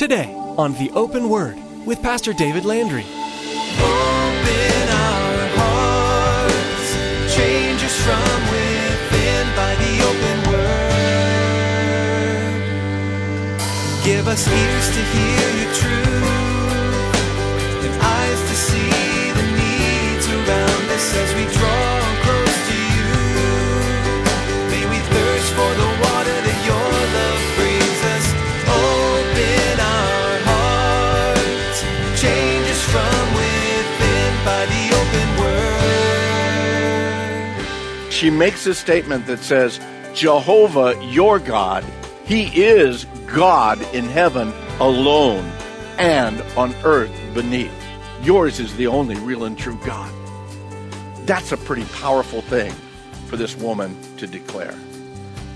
today on The Open Word with Pastor David Landry. Open our hearts, change us from within by the open word. Give us ears to hear your truth and eyes to see the needs around us as we draw she makes a statement that says, Jehovah, your God, He is God in heaven alone and on earth beneath. Yours is the only real and true God. That's a pretty powerful thing for this woman to declare.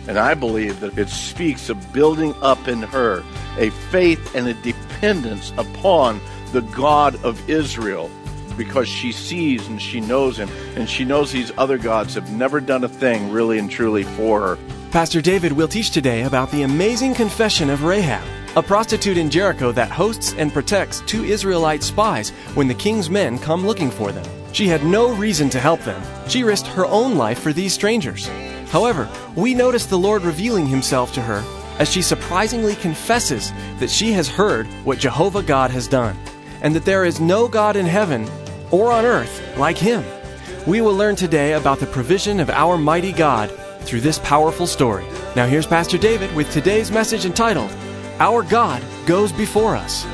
And I believe that it speaks of building up in her a faith and a dependence upon the God of Israel because she sees and she knows him and she knows these other gods have never done a thing really and truly for her. Pastor David will teach today about the amazing confession of Rahab, a prostitute in Jericho that hosts and protects two Israelite spies when the king's men come looking for them. She had no reason to help them. She risked her own life for these strangers. However, we notice the Lord revealing himself to her as she surprisingly confesses that she has heard what Jehovah God has done, and that there is no God in heaven or on earth like him. We will learn today about the provision of our mighty God through this powerful story. Now, here's Pastor David with today's message entitled, Our God Goes Before Us.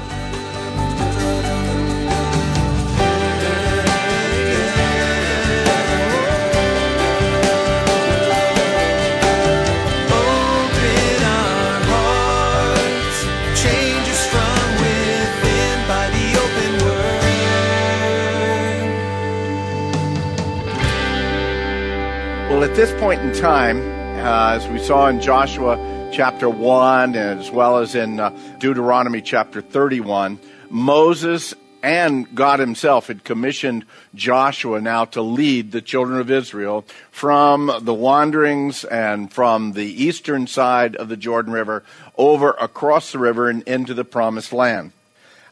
Well, at this point in time, uh, as we saw in Joshua chapter 1, as well as in uh, Deuteronomy chapter 31, Moses and God Himself had commissioned Joshua now to lead the children of Israel from the wanderings and from the eastern side of the Jordan River over across the river and into the promised land.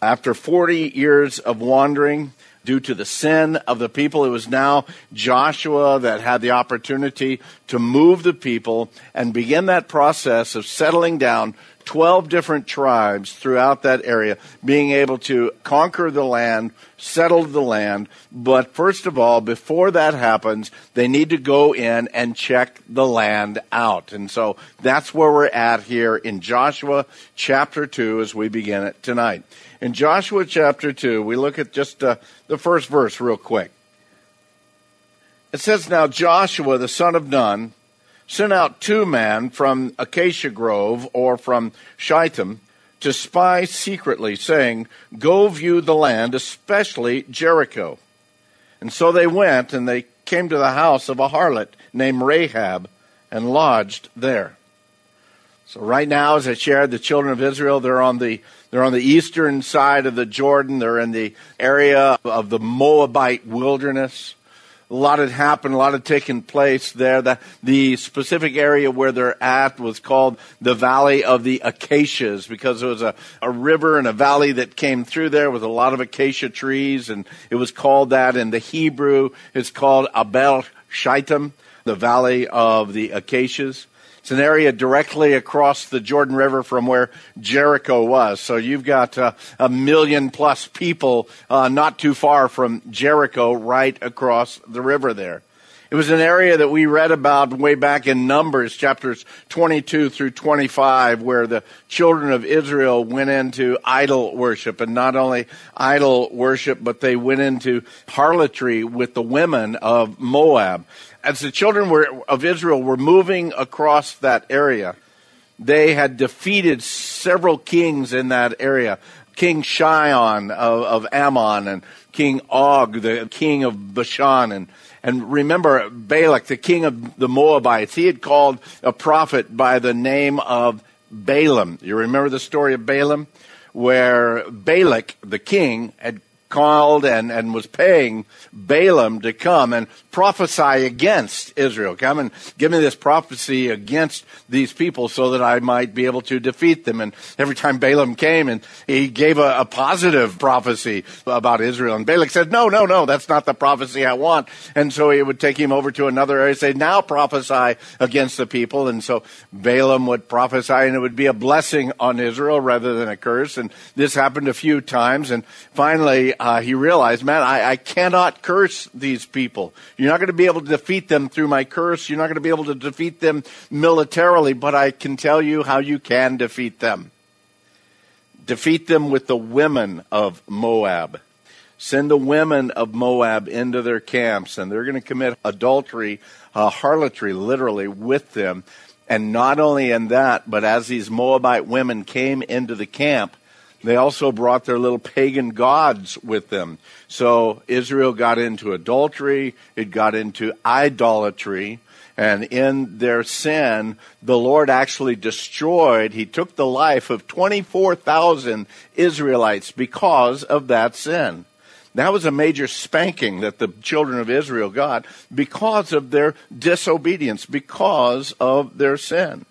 After 40 years of wandering, due to the sin of the people, it was now Joshua that had the opportunity to move the people and begin that process of settling down 12 different tribes throughout that area, being able to conquer the land, settle the land. But first of all, before that happens, they need to go in and check the land out. And so that's where we're at here in Joshua chapter 2 as we begin it tonight. In Joshua chapter 2, we look at just uh, the first verse real quick. It says, Now Joshua, the son of Nun, sent out two men from Acacia Grove or from Shittim to spy secretly, saying, Go view the land, especially Jericho. And so they went, and they came to the house of a harlot named Rahab and lodged there. So right now, as I shared, the children of Israel, they're on the, they're on the eastern side of the Jordan. They're in the area of the Moabite wilderness. A lot had happened, a lot had taken place there. The, the specific area where they're at was called the Valley of the Acacias because there was a, a river and a valley that came through there with a lot of acacia trees, and it was called that in the Hebrew. It's called Abel Shittim, the Valley of the Acacias. It's an area directly across the Jordan River from where Jericho was. So you've got uh, a million plus people uh, not too far from Jericho, right across the river there. It was an area that we read about way back in Numbers, chapters 22 through 25, where the children of Israel went into idol worship. And not only idol worship, but they went into harlotry with the women of Moab. As the children were, of Israel were moving across that area, they had defeated several kings in that area. King Sihon of, of Ammon and King Og, the king of Bashan. And, and remember Balak, the king of the Moabites. He had called a prophet by the name of Balaam. You remember the story of Balaam? Where Balak, the king, had called and, and was paying Balaam to come and prophesy against Israel. Come and give me this prophecy against these people so that I might be able to defeat them. And every time Balaam came and he gave a, a positive prophecy about Israel. And Balak said, no, no, no, that's not the prophecy I want. And so he would take him over to another area and say, now prophesy against the people. And so Balaam would prophesy and it would be a blessing on Israel rather than a curse. And this happened a few times. And finally, uh, he realized, man, I, I cannot curse these people. You're not going to be able to defeat them through my curse. You're not going to be able to defeat them militarily, but I can tell you how you can defeat them. Defeat them with the women of Moab. Send the women of Moab into their camps, and they're going to commit adultery, uh, harlotry, literally, with them. And not only in that, but as these Moabite women came into the camp, they also brought their little pagan gods with them. So Israel got into adultery, it got into idolatry, and in their sin, the Lord actually destroyed, He took the life of 24,000 Israelites because of that sin. That was a major spanking that the children of Israel got because of their disobedience, because of their sin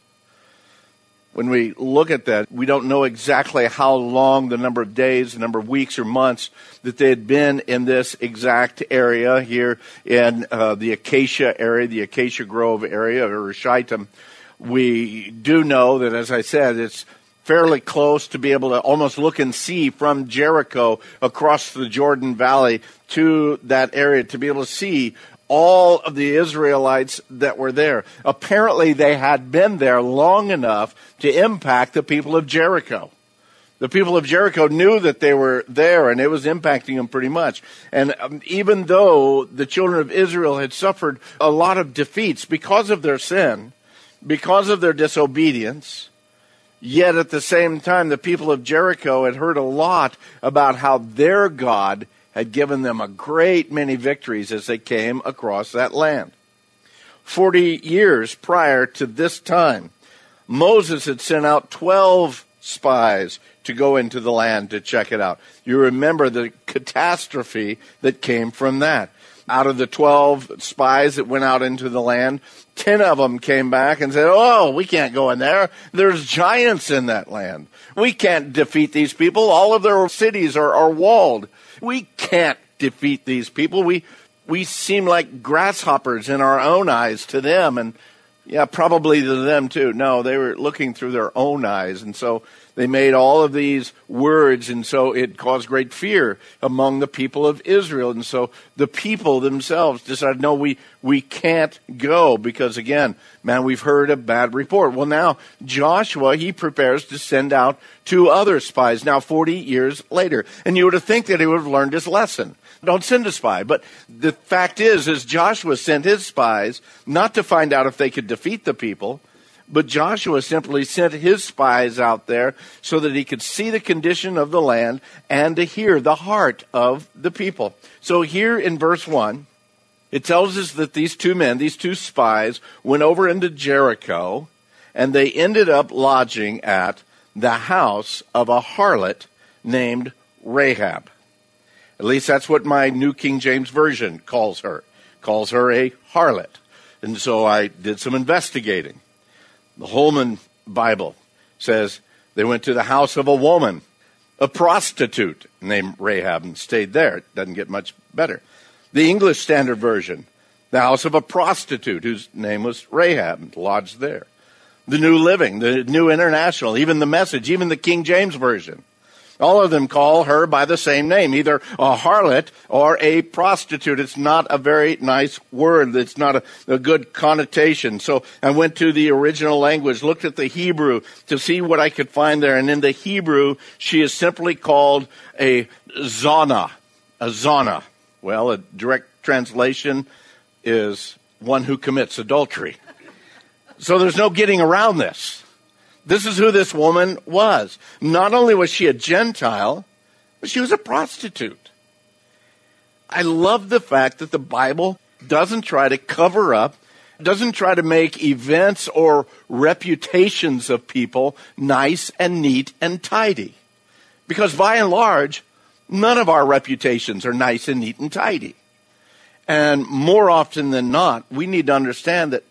when we look at that, we don't know exactly how long, the number of days, the number of weeks or months that they had been in this exact area here in uh, the Acacia area, the Acacia Grove area, or Shittim. We do know that, as I said, it's fairly close to be able to almost look and see from Jericho across the Jordan Valley to that area to be able to see all of the Israelites that were there. Apparently, they had been there long enough to impact the people of Jericho. The people of Jericho knew that they were there and it was impacting them pretty much. And um, even though the children of Israel had suffered a lot of defeats because of their sin, because of their disobedience, yet at the same time, the people of Jericho had heard a lot about how their God had given them a great many victories as they came across that land. Forty years prior to this time, Moses had sent out 12 spies to go into the land to check it out. You remember the catastrophe that came from that. Out of the 12 spies that went out into the land, 10 of them came back and said, Oh, we can't go in there. There's giants in that land. We can't defeat these people. All of their cities are, are walled. We can't defeat these people. We, we seem like grasshoppers in our own eyes to them. And yeah, probably to them too. No, they were looking through their own eyes. And so they made all of these words. And so it caused great fear among the people of Israel. And so the people themselves decided, no, we, we can't go because again, man, we've heard a bad report. Well, now Joshua, he prepares to send out two other spies now 40 years later. And you would have think that he would have learned his lesson. Don't send a spy. But the fact is, is Joshua sent his spies not to find out if they could defeat the people, but Joshua simply sent his spies out there so that he could see the condition of the land and to hear the heart of the people. So here in verse 1, it tells us that these two men, these two spies, went over into Jericho and they ended up lodging at the house of a harlot named Rahab. At least that's what my New King James Version calls her. Calls her a harlot. And so I did some investigating. The Holman Bible says they went to the house of a woman, a prostitute named Rahab, and stayed there. It doesn't get much better. The English Standard Version, the house of a prostitute whose name was Rahab, lodged there. The New Living, the New International, even the Message, even the King James Version all of them call her by the same name, either a harlot or a prostitute. It's not a very nice word. It's not a, a, good connotation. So I went to the original language, looked at the Hebrew to see what I could find there. And in the Hebrew, she is simply called a zana, a zana. Well, a direct translation is one who commits adultery. So there's no getting around this. This is who this woman was. Not only was she a Gentile, but she was a prostitute. I love the fact that the Bible doesn't try to cover up, doesn't try to make events or reputations of people nice and neat and tidy. Because by and large, None of our reputations are nice and neat and tidy. And more often than not, we need to understand that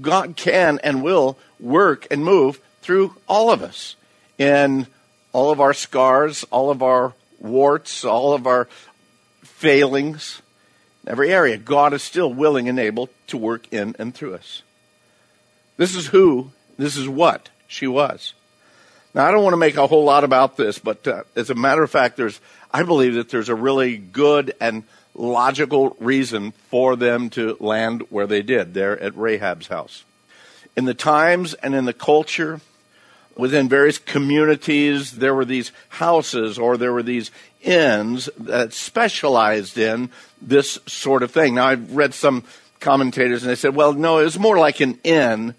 God can and will work and move through all of us in all of our scars, all of our warts, all of our failings, every area. God is still willing and able to work in and through us. This is who, this is what she was. Now, I don't want to make a whole lot about this, but uh, as a matter of fact, there's, I believe that there's a really good and logical reason for them to land where they did, there at Rahab's house. In the times and in the culture, within various communities, there were these houses or there were these inns that specialized in this sort of thing. Now, I've read some commentators and they said, well, no, it was more like an inn.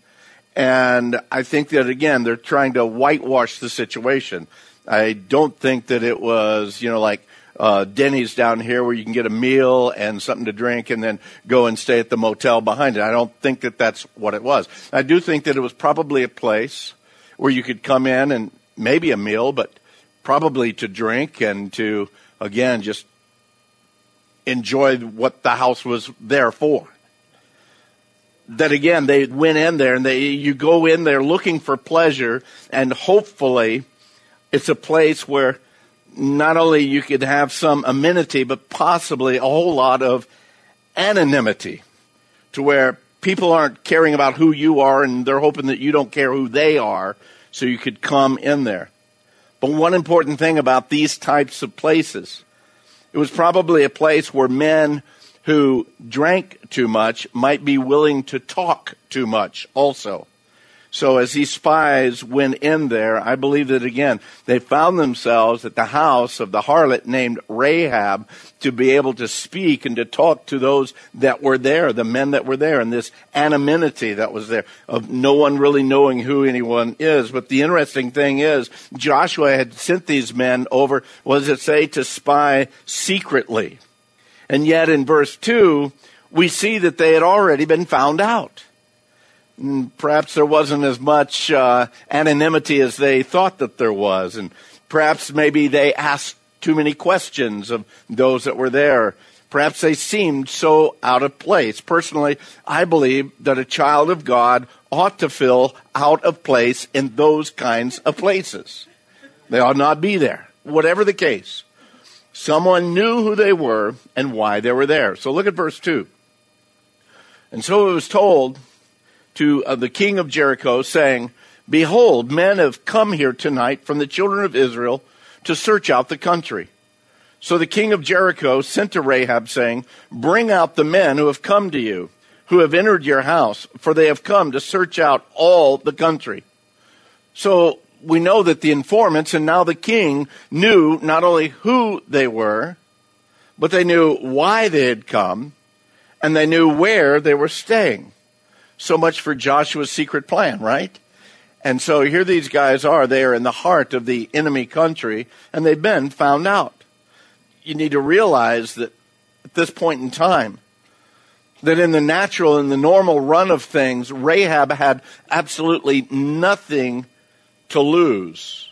And I think that again, they're trying to whitewash the situation. I don't think that it was, you know, like uh, Denny's down here where you can get a meal and something to drink and then go and stay at the motel behind it. I don't think that that's what it was. I do think that it was probably a place where you could come in and maybe a meal, but probably to drink and to, again, just enjoy what the house was there for. That again, they went in there and they, you go in there looking for pleasure and hopefully it's a place where not only you could have some amenity, but possibly a whole lot of anonymity to where people aren't caring about who you are and they're hoping that you don't care who they are so you could come in there. But one important thing about these types of places, it was probably a place where men who drank too much might be willing to talk too much also. So as these spies went in there, I believe that again, they found themselves at the house of the harlot named Rahab to be able to speak and to talk to those that were there, the men that were there, and this anonymity that was there of no one really knowing who anyone is. But the interesting thing is, Joshua had sent these men over, what does it say, to spy secretly. And yet in verse 2, we see that they had already been found out. Mm, perhaps there wasn't as much uh, anonymity as they thought that there was, and perhaps maybe they asked too many questions of those that were there. Perhaps they seemed so out of place. Personally, I believe that a child of God ought to feel out of place in those kinds of places. They ought not be there. Whatever the case, someone knew who they were and why they were there. So look at verse 2. And so it was told to uh, the king of Jericho, saying, Behold, men have come here tonight from the children of Israel to search out the country. So the king of Jericho sent to Rahab, saying, Bring out the men who have come to you, who have entered your house, for they have come to search out all the country. So we know that the informants and now the king knew not only who they were, but they knew why they had come, and they knew where they were staying. So much for Joshua's secret plan, right? And so here these guys are. They are in the heart of the enemy country, and they've been found out. You need to realize that at this point in time, that in the natural, in the normal run of things, Rahab had absolutely nothing to lose,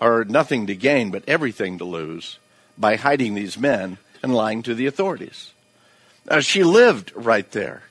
or nothing to gain, but everything to lose by hiding these men and lying to the authorities. Now, she lived right there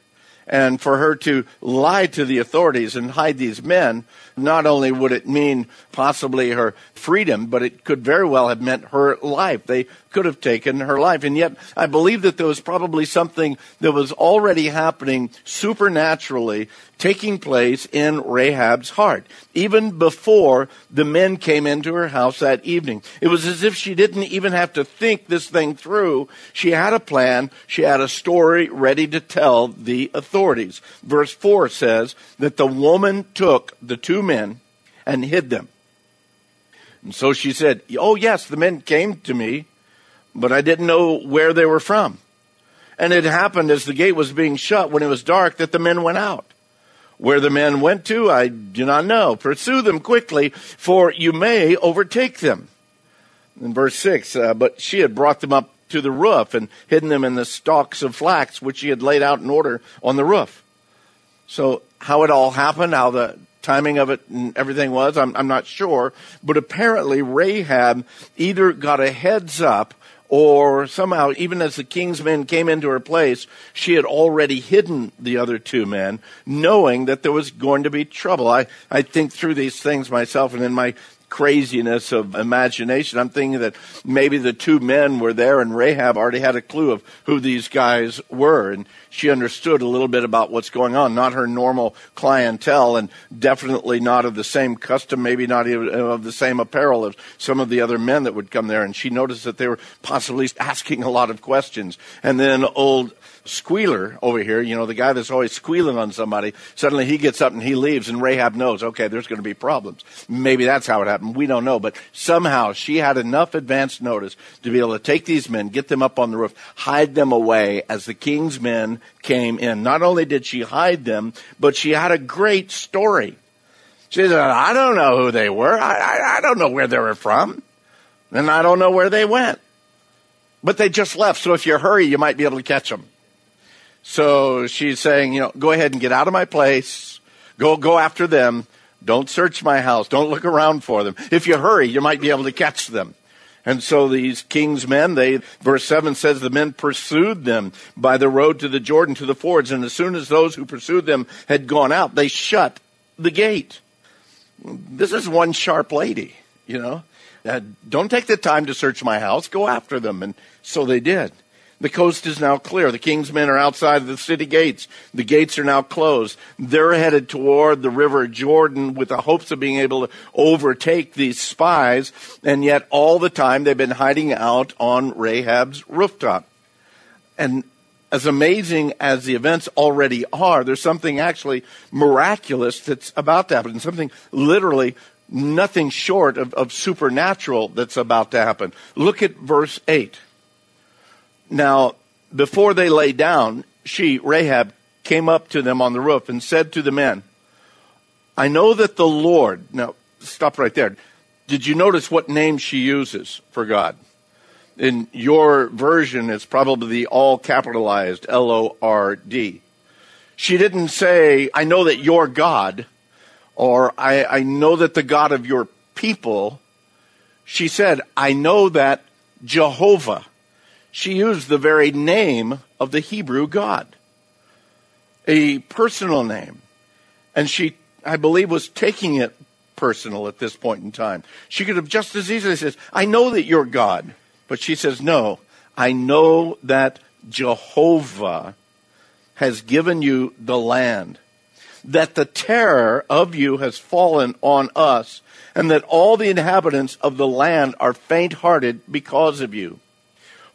and for her to lie to the authorities and hide these men, not only would it mean possibly her freedom, but it could very well have meant her life. They could have taken her life. And yet, I believe that there was probably something that was already happening supernaturally taking place in Rahab's heart, even before the men came into her house that evening. It was as if she didn't even have to think this thing through. She had a plan. She had a story ready to tell the authorities. Verse 4 says that the woman took the two men and hid them. And so she said, Oh, yes, the men came to me, but I didn't know where they were from. And it happened as the gate was being shut when it was dark that the men went out. Where the men went to, I do not know. Pursue them quickly, for you may overtake them. In verse 6, uh, but she had brought them up to the roof and hidden them in the stalks of flax which she had laid out in order on the roof. So how it all happened, how the timing of it and everything was. I'm, I'm not sure. But apparently Rahab either got a heads up or somehow, even as the king's men came into her place, she had already hidden the other two men, knowing that there was going to be trouble. I, I think through these things myself, and in my craziness of imagination. I'm thinking that maybe the two men were there and Rahab already had a clue of who these guys were and she understood a little bit about what's going on, not her normal clientele and definitely not of the same custom, maybe not even of the same apparel as some of the other men that would come there. And she noticed that they were possibly asking a lot of questions. And then old squealer over here, you know, the guy that's always squealing on somebody, suddenly he gets up and he leaves and Rahab knows, okay, there's going to be problems. Maybe that's how it happened. We don't know. But somehow she had enough advance notice to be able to take these men, get them up on the roof, hide them away as the king's men came in. Not only did she hide them, but she had a great story. She said, I don't know who they were. I, I, I don't know where they were from. And I don't know where they went. But they just left. So if you hurry, you might be able to catch them. So she's saying, you know, go ahead and get out of my place. Go, go after them. Don't search my house. Don't look around for them. If you hurry, you might be able to catch them. And so these king's men, they, verse 7 says the men pursued them by the road to the Jordan to the fords. And as soon as those who pursued them had gone out, they shut the gate. This is one sharp lady, you know. Uh, don't take the time to search my house. Go after them. And so they did. The coast is now clear. The king's men are outside of the city gates. The gates are now closed. They're headed toward the river Jordan with the hopes of being able to overtake these spies. And yet all the time they've been hiding out on Rahab's rooftop. And as amazing as the events already are, there's something actually miraculous that's about to happen. Something literally nothing short of, of supernatural that's about to happen. Look at verse 8. Now, before they lay down, she, Rahab, came up to them on the roof and said to the men, I know that the Lord, now stop right there. Did you notice what name she uses for God? In your version, it's probably the all capitalized L O R D. She didn't say, I know that you're God, or I, I know that the God of your people. She said, I know that Jehovah she used the very name of the Hebrew God, a personal name. And she, I believe, was taking it personal at this point in time. She could have just as easily said, I know that you're God. But she says, no, I know that Jehovah has given you the land, that the terror of you has fallen on us, and that all the inhabitants of the land are faint hearted because of you.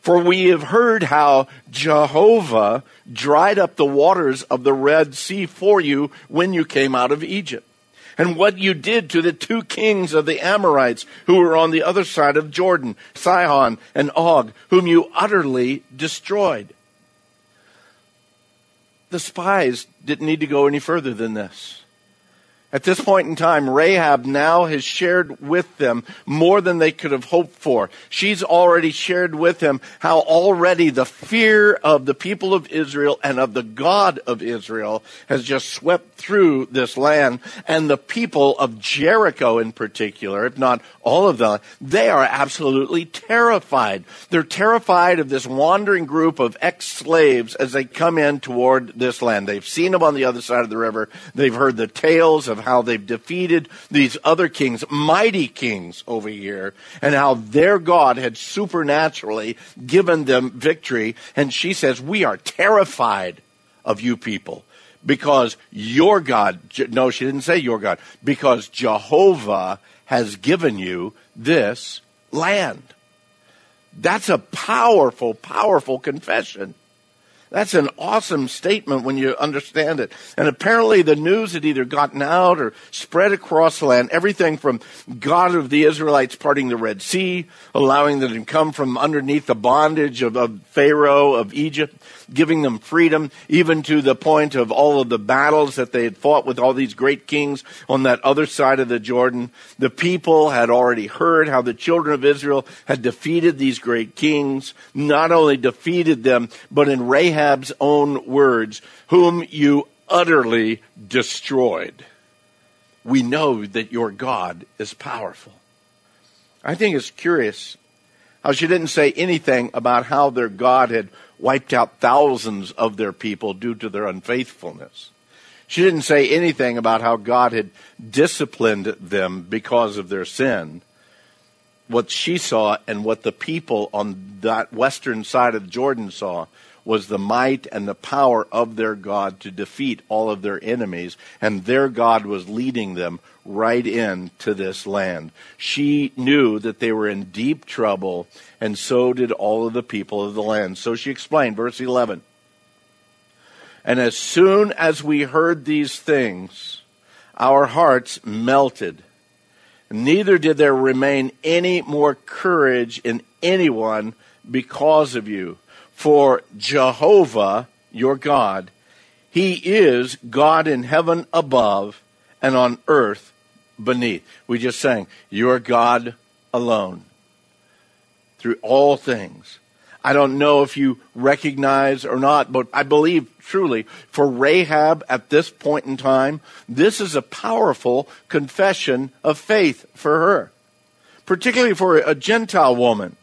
For we have heard how Jehovah dried up the waters of the Red Sea for you when you came out of Egypt. And what you did to the two kings of the Amorites who were on the other side of Jordan, Sihon and Og, whom you utterly destroyed. The spies didn't need to go any further than this. At this point in time, Rahab now has shared with them more than they could have hoped for. She's already shared with them how already the fear of the people of Israel and of the God of Israel has just swept through this land. And the people of Jericho in particular, if not all of them, they are absolutely terrified. They're terrified of this wandering group of ex-slaves as they come in toward this land. They've seen them on the other side of the river. They've heard the tales of how they've defeated these other kings, mighty kings over here, and how their God had supernaturally given them victory. And she says, we are terrified of you people because your God, no, she didn't say your God, because Jehovah has given you this land. That's a powerful, powerful confession. That's an awesome statement when you understand it. And apparently the news had either gotten out or spread across the land. Everything from God of the Israelites parting the Red Sea, allowing them to come from underneath the bondage of, of Pharaoh of Egypt, giving them freedom, even to the point of all of the battles that they had fought with all these great kings on that other side of the Jordan. The people had already heard how the children of Israel had defeated these great kings, not only defeated them, but in Rahab's own words, whom you utterly destroyed. we know that your God is powerful. I think it's curious how she didn't say anything about how their God had wiped out thousands of their people due to their unfaithfulness. She didn't say anything about how God had disciplined them because of their sin. What she saw and what the people on that western side of Jordan saw was the might and the power of their God to defeat all of their enemies, and their God was leading them right into this land. She knew that they were in deep trouble, and so did all of the people of the land. So she explained, verse 11. And as soon as we heard these things, our hearts melted. Neither did there remain any more courage in anyone because of you. For Jehovah, your God, He is God in heaven above and on earth beneath. We just sang, Your God alone through all things. I don't know if you recognize or not, but I believe truly for Rahab at this point in time, this is a powerful confession of faith for her, particularly for a Gentile woman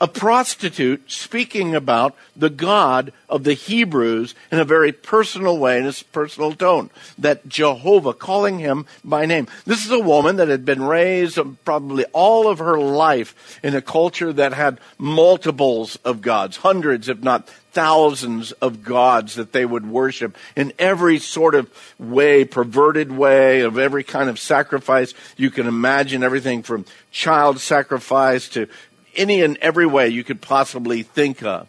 a prostitute speaking about the God of the Hebrews in a very personal way, in a personal tone. That Jehovah, calling him by name. This is a woman that had been raised um, probably all of her life in a culture that had multiples of gods, hundreds, if not thousands of gods that they would worship in every sort of way, perverted way, of every kind of sacrifice you can imagine, everything from child sacrifice to any and every way you could possibly think of.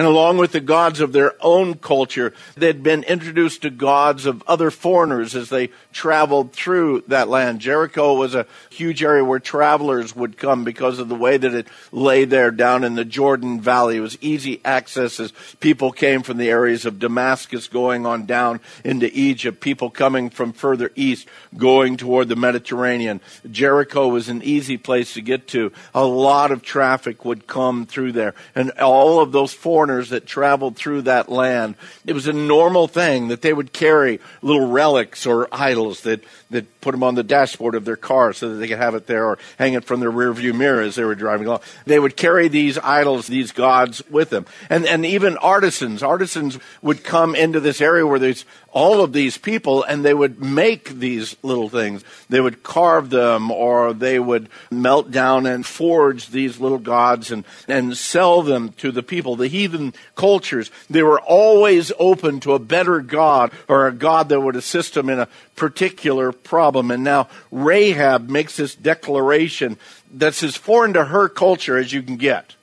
And along with the gods of their own culture, they'd been introduced to gods of other foreigners as they traveled through that land. Jericho was a huge area where travelers would come because of the way that it lay there down in the Jordan Valley. It was easy access as people came from the areas of Damascus going on down into Egypt, people coming from further east going toward the Mediterranean. Jericho was an easy place to get to. A lot of traffic would come through there. And all of those foreigners that traveled through that land, it was a normal thing that they would carry little relics or idols idols that, that put them on the dashboard of their car so that they could have it there or hang it from their rearview mirror as they were driving along. They would carry these idols, these gods with them. And, and even artisans, artisans would come into this area where there's all of these people and they would make these little things. They would carve them or they would melt down and forge these little gods and, and sell them to the people. The heathen cultures, they were always open to a better God or a God that would assist them in a particular problem. And now Rahab makes this declaration that's as foreign to her culture as you can get.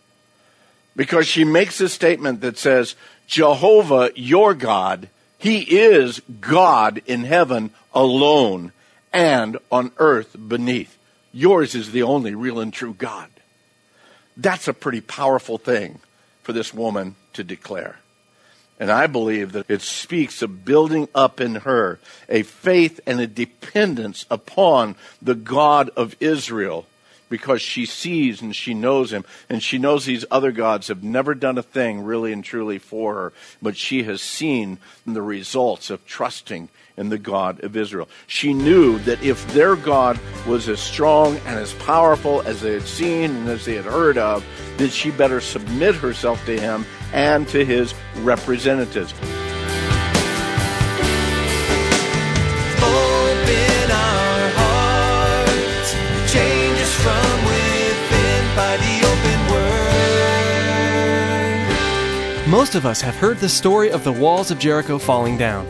Because she makes a statement that says, Jehovah, your God, he is God in heaven alone and on earth beneath. Yours is the only real and true God. That's a pretty powerful thing for this woman to declare. And I believe that it speaks of building up in her a faith and a dependence upon the God of Israel because she sees and she knows him and she knows these other gods have never done a thing really and truly for her, but she has seen the results of trusting in the God of Israel. She knew that if their God was as strong and as powerful as they had seen and as they had heard of, that she better submit herself to him and to his representatives. Most of us have heard the story of the walls of Jericho falling down.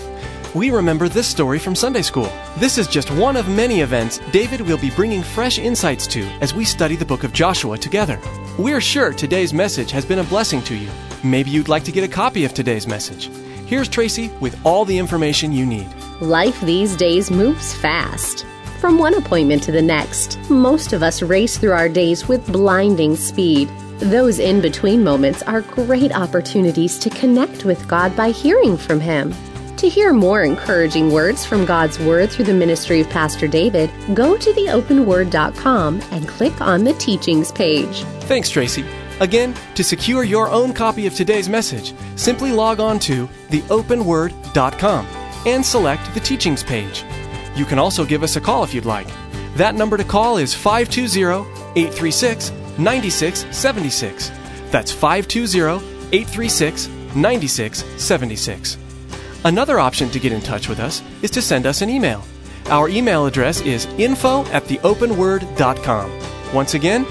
We remember this story from Sunday school. This is just one of many events David will be bringing fresh insights to as we study the book of Joshua together. We're sure today's message has been a blessing to you. Maybe you'd like to get a copy of today's message. Here's Tracy with all the information you need. Life these days moves fast. From one appointment to the next, most of us race through our days with blinding speed. Those in between moments are great opportunities to connect with God by hearing from Him. To hear more encouraging words from God's Word through the ministry of Pastor David, go to theopenword.com and click on the teachings page. Thanks, Tracy. Again, to secure your own copy of today's message, simply log on to theopenword.com and select the teachings page. You can also give us a call if you'd like. That number to call is 520 836 9676. That's 520 836 9676. Another option to get in touch with us is to send us an email. Our email address is info at theopenword.com. Once again,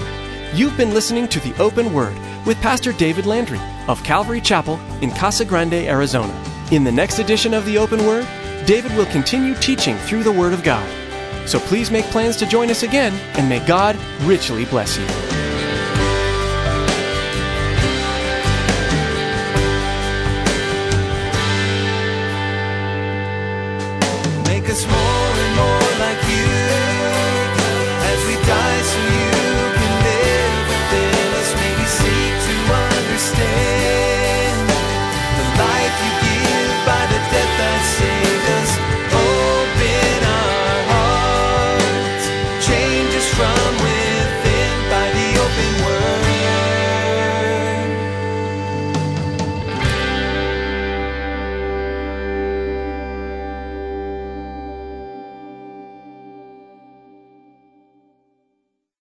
you've been listening to The Open Word with Pastor David Landry of Calvary Chapel in Casa Grande, Arizona. In the next edition of The Open Word, David will continue teaching through the Word of God. So please make plans to join us again, and may God richly bless you. Us more